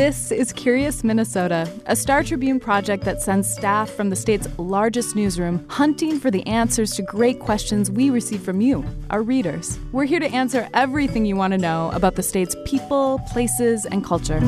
This is Curious Minnesota, a Star Tribune project that sends staff from the state's largest newsroom hunting for the answers to great questions we receive from you, our readers. We're here to answer everything you want to know about the state's people, places, and culture.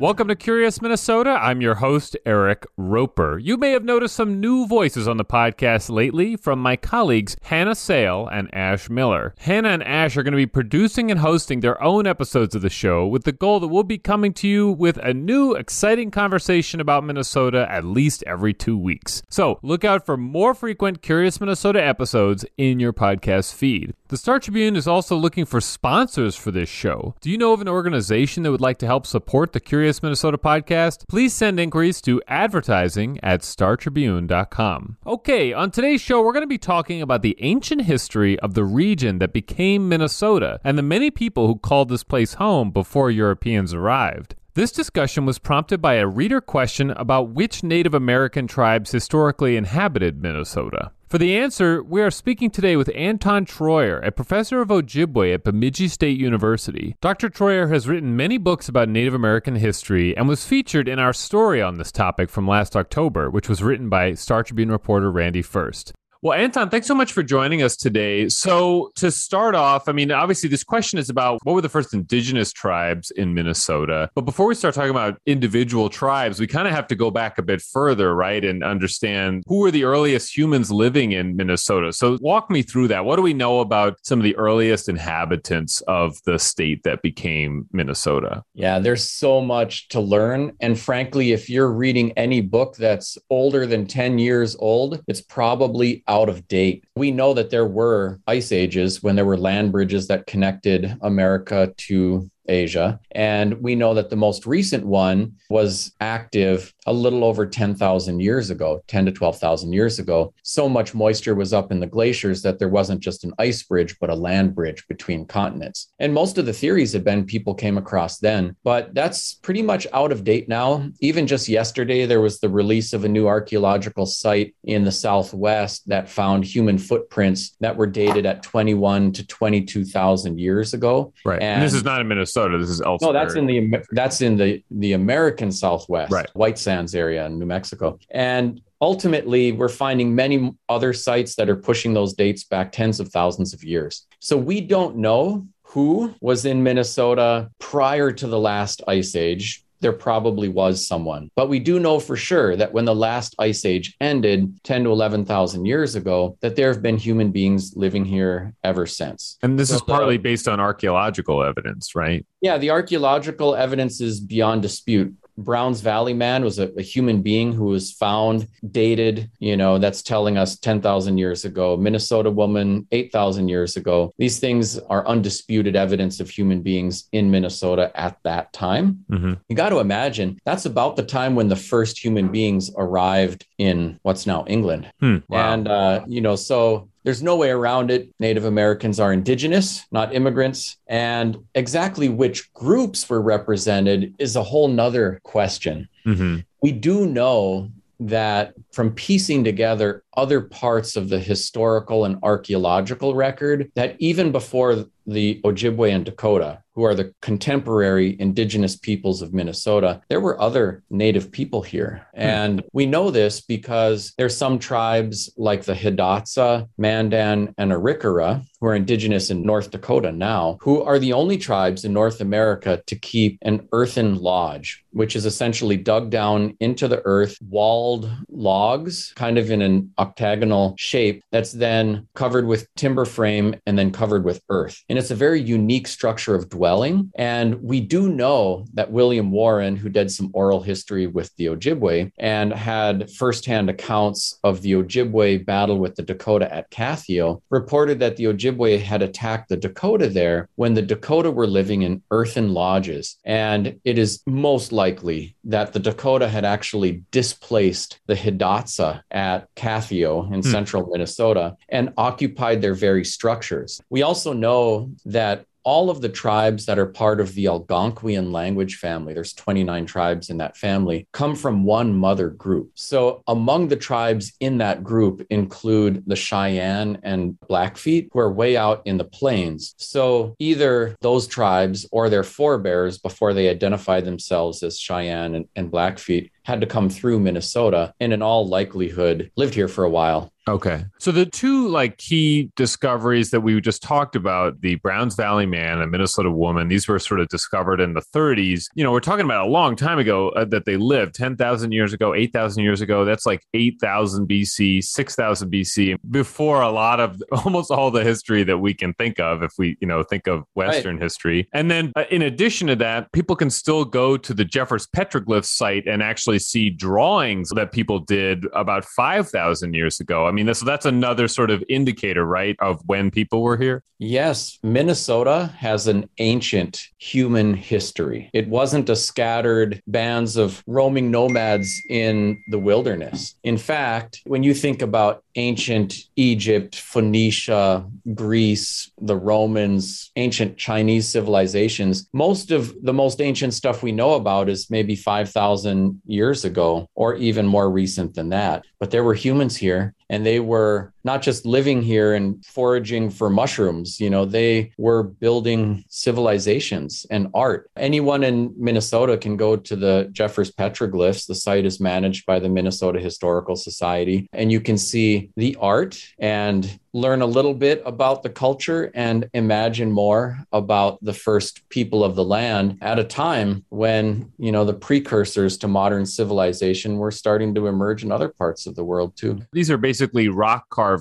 Welcome to Curious Minnesota. I'm your host, Eric Roper. You may have noticed some new voices on the podcast lately from my colleagues Hannah Sale and Ash Miller. Hannah and Ash are going to be producing and hosting their own episodes of the show with the goal that we'll be coming to you with a new, exciting conversation about Minnesota at least every two weeks. So look out for more frequent Curious Minnesota episodes in your podcast feed. The Star Tribune is also looking for sponsors for this show. Do you know of an organization that would like to help support the Curious Minnesota podcast? Please send inquiries to advertising at startribune.com. Okay, on today's show, we're going to be talking about the ancient history of the region that became Minnesota and the many people who called this place home before Europeans arrived. This discussion was prompted by a reader question about which Native American tribes historically inhabited Minnesota. For the answer, we are speaking today with Anton Treuer, a professor of Ojibwe at Bemidji State University. Dr. Treuer has written many books about Native American history and was featured in our story on this topic from last October, which was written by Star Tribune reporter Randy Furst. Well, Anton, thanks so much for joining us today. So, to start off, I mean, obviously, this question is about what were the first indigenous tribes in Minnesota. But before we start talking about individual tribes, we kind of have to go back a bit further, right? And understand who were the earliest humans living in Minnesota. So, walk me through that. What do we know about some of the earliest inhabitants of the state that became Minnesota? Yeah, there's so much to learn. And frankly, if you're reading any book that's older than 10 years old, it's probably out of date. We know that there were ice ages when there were land bridges that connected America to Asia. And we know that the most recent one was active a little over 10,000 years ago, 10 to 12,000 years ago. So much moisture was up in the glaciers that there wasn't just an ice bridge, but a land bridge between continents. And most of the theories have been people came across then, but that's pretty much out of date now. Even just yesterday, there was the release of a new archaeological site in the Southwest that found human footprints that were dated at 21 to 22,000 years ago. Right. And, and this is not in Minnesota. Minnesota. This is elsewhere. No, that's in the that's in the the American Southwest, right. White Sands area in New Mexico, and ultimately we're finding many other sites that are pushing those dates back tens of thousands of years. So we don't know who was in Minnesota prior to the last ice age there probably was someone. But we do know for sure that when the last ice age ended 10 to 11,000 years ago, that there have been human beings living here ever since. And this so is partly the, based on archaeological evidence, right? Yeah, the archaeological evidence is beyond dispute. Browns Valley man was a, a, human being who was found, dated, you know, that's telling us 10,000 years ago. Minnesota woman, 8,000 years ago. These things are undisputed evidence of human beings in Minnesota at that time. Mm-hmm. You got to imagine that's about the time when the first human beings arrived in what's now England. Hmm, wow. And, uh, you know, so there's no way around it. Native Americans are indigenous, not immigrants. And exactly which groups were represented is a whole nother question. Mm-hmm. We do know that from piecing together other parts of the historical and archaeological record, that even before the Ojibwe and Dakota, who are the contemporary indigenous peoples of Minnesota, there were other native people here. Hmm. And we know this because there's some tribes like the Hidatsa, Mandan, and Arikara, who are indigenous in North Dakota now, who are the only tribes in North America to keep an earthen lodge, which is essentially dug down into the earth, walled logs, kind of in an octagonal shape, that's then covered with timber frame and then covered with earth. And it's a very unique structure of dwelling. And we do know that William Warren, who did some oral history with the Ojibwe and had firsthand accounts of the Ojibwe battle with the Dakota at Kathio, reported that the Ojibwe had attacked the Dakota there when the Dakota were living in earthen lodges. And it is most likely that the Dakota had actually displaced the Hidatsa at In hmm. central Minnesota and occupied their very structures. We also know that all of the tribes that are part of the Algonquian language family, there's 29 tribes in that family, come from one mother group. So among the tribes in that group include the Cheyenne and Blackfeet, who are way out in the plains. So either those tribes or their forebears, before they identified themselves as Cheyenne and, and Blackfeet, had to come through Minnesota and in all likelihood lived here for a while. Okay. So the two like key discoveries that we just talked about, the Browns Valley man and Minnesota woman, these were sort of discovered in the 30s. You know, we're talking about a long time ago uh, that they lived 10,000 years ago, 8,000 years ago. That's like 8,000 BC, 6,000 BC, before a lot of almost all the history that we can think of if we, you know, think of Western right. history. And then uh, in addition to that, people can still go to the Jeffers petroglyph site and actually see drawings that people did about 5,000 years ago. I mean, mean, so that's another sort of indicator, right, of when people were here? Yes. Minnesota has an ancient human history. It wasn't a scattered bands of roaming nomads in the wilderness. In fact, when you think about ancient Egypt, Phoenicia, Greece, the Romans, ancient Chinese civilizations, most of the most ancient stuff we know about is maybe 5,000 years ago or even more recent than that. But there were humans here and they were not just living here and foraging for mushrooms you know they were building civilizations and art. Anyone in minnesota can go to the jeffers petroglyphs. The site is managed by the minnesota historical society and you can see the art and learn a little bit about the culture and imagine more about the first people of the land at a time when you know the precursors to modern civilization were starting to emerge in other parts of the world too. These are basically rock carvings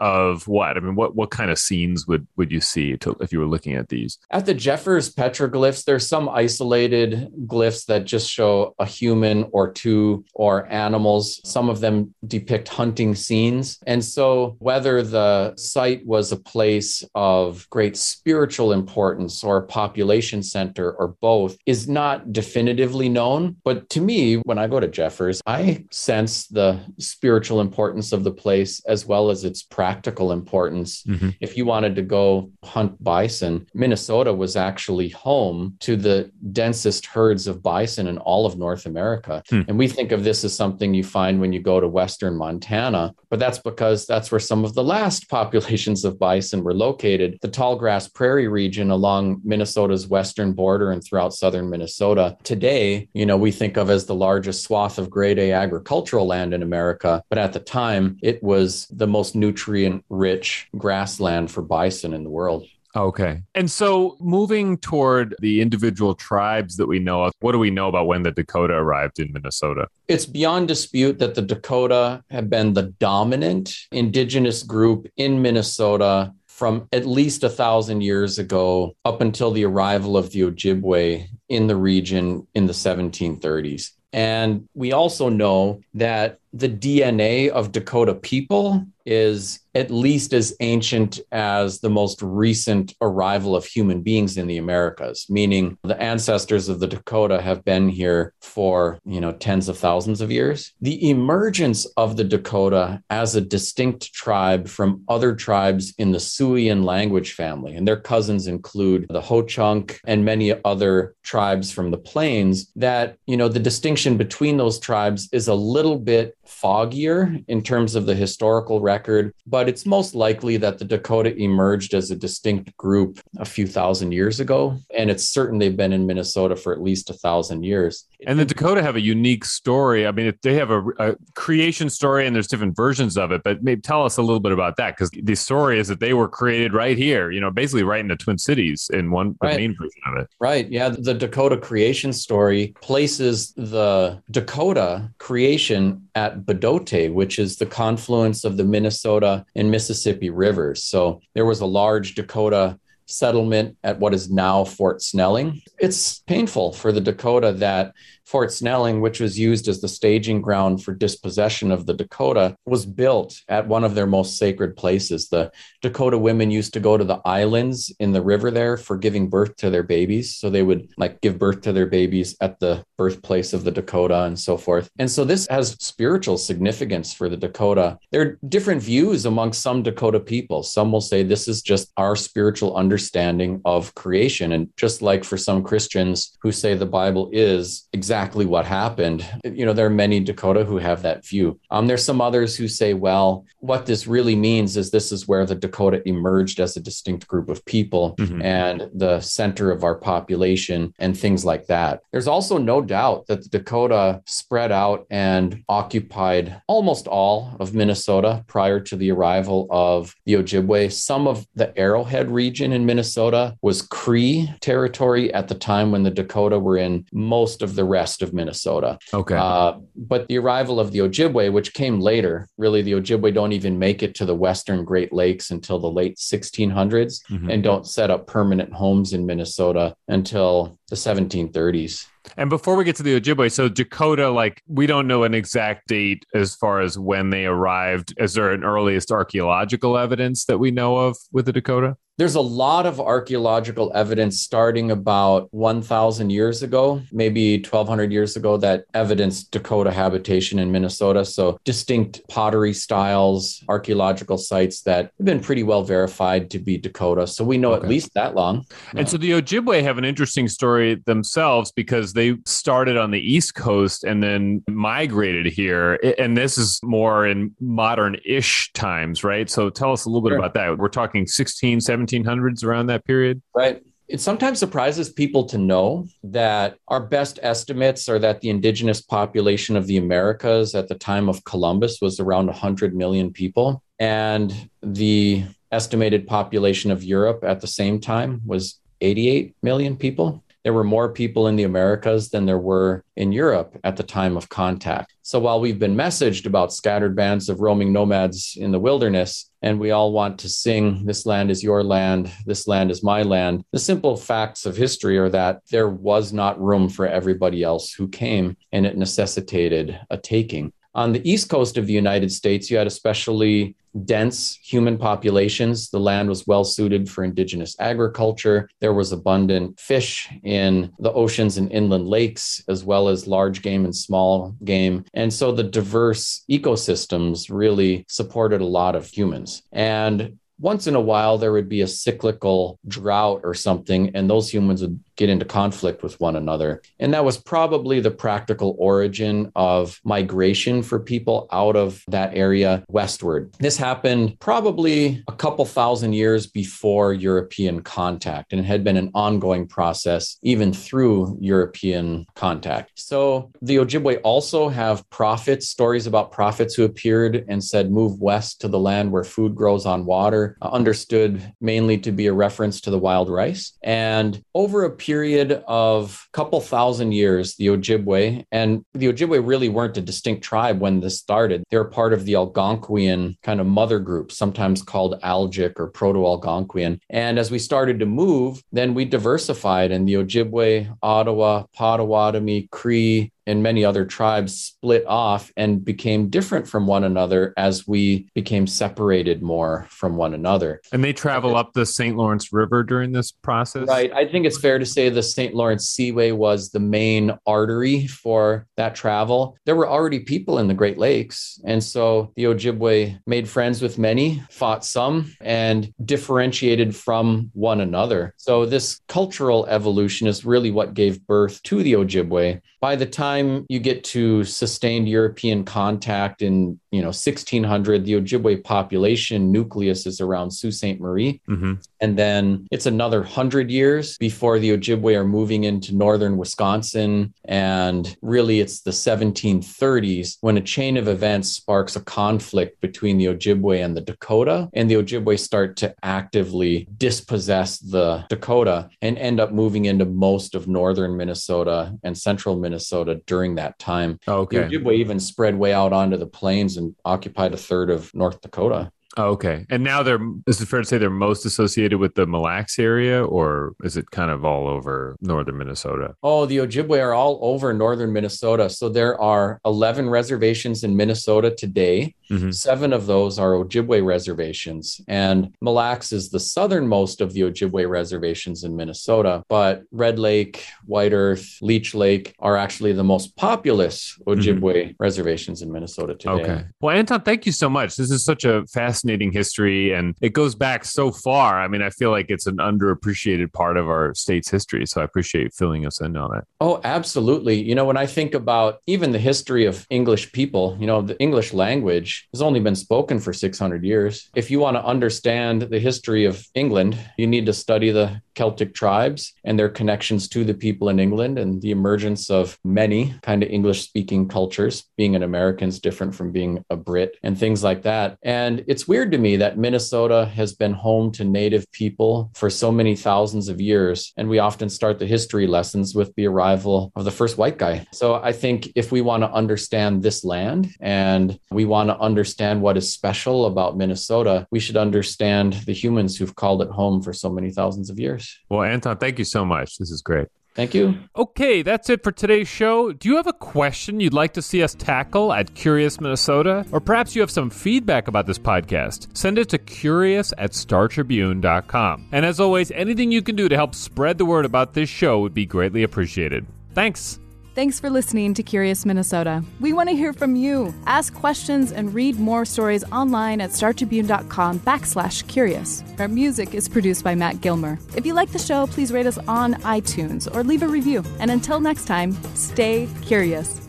of what? I mean what what kind of scenes would would you see to, if you were looking at these? At the jeffers petroglyphs there's some isolated glyphs that just show a human or two or animals. Some of them depict hunting scenes. And so whether the site was a place of great spiritual importance or a population center or both is not definitively known. But to me, when I go to Jeffers, I sense the spiritual importance of the place as well as its practical importance. Mm-hmm. If you wanted to go hunt bison, Minnesota was actually home to the densest herds of bison in all of North America. Hmm. And we think of this as something you find when you go to Western Montana, but that's because that's where some of the last populations of bison were located. The tall grass prairie region along Minnesota's western border and throughout southern Minnesota. Today, you know, we think of as the largest swath of grade A agricultural land in America, but at the time, it was the most nutrient rich grassland for bison in the world. Okay. And so moving toward the individual tribes that we know of, what do we know about when the Dakota arrived in Minnesota? It's beyond dispute that the Dakota have been the dominant indigenous group in Minnesota from at least a thousand years ago up until the arrival of the Ojibwe in the region in the 1730s. And we also know that the DNA of Dakota people is at least as ancient as the most recent arrival of human beings in the Americas, meaning the ancestors of the Dakota have been here for, you know, tens of thousands of years. The emergence of the Dakota as a distinct tribe from other tribes in the Siouan language family, and their cousins include the Ho Chunk and many other tribes from the plains, that, you know, the distinction between those tribes is a little bit foggier in terms of the historical record, but it's most likely that the Dakota emerged as a distinct group a few thousand years ago. And it's certain they've been in Minnesota for at least a thousand years. And the Dakota have a unique story. I mean, they have a, a creation story and there's different versions of it, but maybe tell us a little bit about that because the story is that they were created right here, you know, basically right in the Twin Cities in one right. main version of it. Right. Yeah. The Dakota creation story places the Dakota creation at Bdote, which is the confluence of the Minnesota and Mississippi rivers. So there was a large Dakota settlement at what is now Fort Snelling. It's painful for the Dakota that Fort Snelling, which was used as the staging ground for dispossession of the Dakota, was built at one of their most sacred places. The Dakota women used to go to the islands in the river there for giving birth to their babies. So they would like give birth to their babies at the birthplace of the Dakota and so forth. And so this has spiritual significance for the Dakota. There are different views among some Dakota people. Some will say this is just our spiritual understanding of creation. And just like for some Christians who say the Bible is exactly what happened, you know, there are many Dakota who have that view. Um, there's some others who say, well, what this really means is this is where the Dakota emerged as a distinct group of people mm-hmm. and the center of our population and things like that. There's also no doubt that the Dakota spread out and occupied almost all of Minnesota prior to the arrival of the Ojibwe. Some of the Arrowhead region in Minnesota was Cree territory at the time when the Dakota were in most of the rest of Minnesota. Okay. Uh, but the arrival of the Ojibwe, which came later, really, the Ojibwe don't even make it to the Western Great Lakes until the late 1600s mm-hmm. and don't set up permanent homes in Minnesota until the 1730s. And before we get to the Ojibwe, so Dakota, like we don't know an exact date as far as when they arrived. Is there an earliest archaeological evidence that we know of with the Dakota? There's a lot of archaeological evidence starting about 1,000 years ago, maybe 1,200 years ago, that evidenced Dakota habitation in Minnesota. So, distinct pottery styles, archaeological sites that have been pretty well verified to be Dakota. So, we know okay. at least that long. And yeah. so, the Ojibwe have an interesting story themselves because they started on the East Coast and then migrated here. And this is more in modern ish times, right? So, tell us a little bit sure. about that. We're talking 16, 17 1700s around that period? Right. It sometimes surprises people to know that our best estimates are that the indigenous population of the Americas at the time of Columbus was around 100 million people. And the estimated population of Europe at the same time was 88 million people there were more people in the Americas than there were in Europe at the time of contact. So while we've been messaged about scattered bands of roaming nomads in the wilderness, and we all want to sing, This land is your land, this land is my land, the simple facts of history are that there was not room for everybody else who came, and it necessitated a taking. On the east coast of the United States, you had especially dense human populations. The land was well suited for indigenous agriculture. There was abundant fish in the oceans and inland lakes, as well as large game and small game. And so the diverse ecosystems really supported a lot of humans. And once in a while, there would be a cyclical drought or something, and those humans would get into conflict with one another. And that was probably the practical origin of migration for people out of that area westward. This happened probably a couple thousand years before European contact, and it had been an ongoing process even through European contact. So the Ojibwe also have prophets, stories about prophets who appeared and said, Move west to the land where food grows on water, uh, understood mainly to be a reference to the wild rice. And over a period of a couple thousand years, the Ojibwe, and the Ojibwe really weren't a distinct tribe when this started. They were part of the Algonquian kind of mother group, sometimes called Algic or Proto Algonquian. And as we started to move, then we diversified, and the Ojibwe, Ottawa, Potawatomi, Cree, and many other tribes split off and became different from one another as we became separated more from one another. And they travel up the St. Lawrence River during this process? Right. I think it's fair to say the St. Lawrence Seaway was the main artery for that travel. There were already people in the Great Lakes. And so the Ojibwe made friends with many, fought some, and differentiated from one another. So this cultural evolution is really what gave birth to the Ojibwe. By the time you get to sustained European contact in you know 1600, the Ojibwe population nucleus is around Sault Ste. Marie, mm-hmm. and then it's another hundred years before the Ojibwe are moving into northern Wisconsin, and really it's the 1730s when a chain of events sparks a conflict between the Ojibwe and the Dakota, and the Ojibwe start to actively dispossess the Dakota and end up moving into most of northern Minnesota and central Minnesota during that time. Okay. The Ojibwe even spread way out onto the plains and occupied a third of North Dakota. Oh, okay. And now they're, is it fair to say they're most associated with the Mille Lacs area or is it kind of all over northern Minnesota? Oh, the Ojibwe are all over northern Minnesota. So there are 11 reservations in Minnesota today. Mm-hmm. Seven of those are Ojibwe reservations. And Mille Lacs is the southernmost of the Ojibwe reservations in Minnesota. But Red Lake, White Earth, Leech Lake are actually the most populous Ojibwe mm-hmm. reservations in Minnesota today. Okay. Well, Anton, thank you so much. This is such a fascinating history and it goes back so far. I mean, I feel like it's an underappreciated part of our state's history. So I appreciate filling us in on it. Oh, absolutely. You know, when I think about even the history of English people, you know, the English language has only been spoken for 600 years. If you want to understand the history of England, you need to study the Celtic tribes and their connections to the people in England and the emergence of many kind of English speaking cultures. Being an American is different from being a Brit and things like that. And it's weird to me that Minnesota has been home to Native people for so many thousands of years. And we often start the history lessons with the arrival of the first white guy. So I think if we want to understand this land and we want to understand what is special about Minnesota, we should understand the humans who've called it home for so many thousands of years. Well, Anton, thank you so much. This is great. Thank you. Okay, that's it for today's show. Do you have a question you'd like to see us tackle at Curious Minnesota? Or perhaps you have some feedback about this podcast? Send it to curious at startribune.com. And as always, anything you can do to help spread the word about this show would be greatly appreciated. Thanks. Thanks for listening to Curious Minnesota. We want to hear from you. Ask questions and read more stories online at startribune.com backslash curious. Our music is produced by Matt Gilmer. If you like the show, please rate us on iTunes or leave a review. And until next time, stay curious.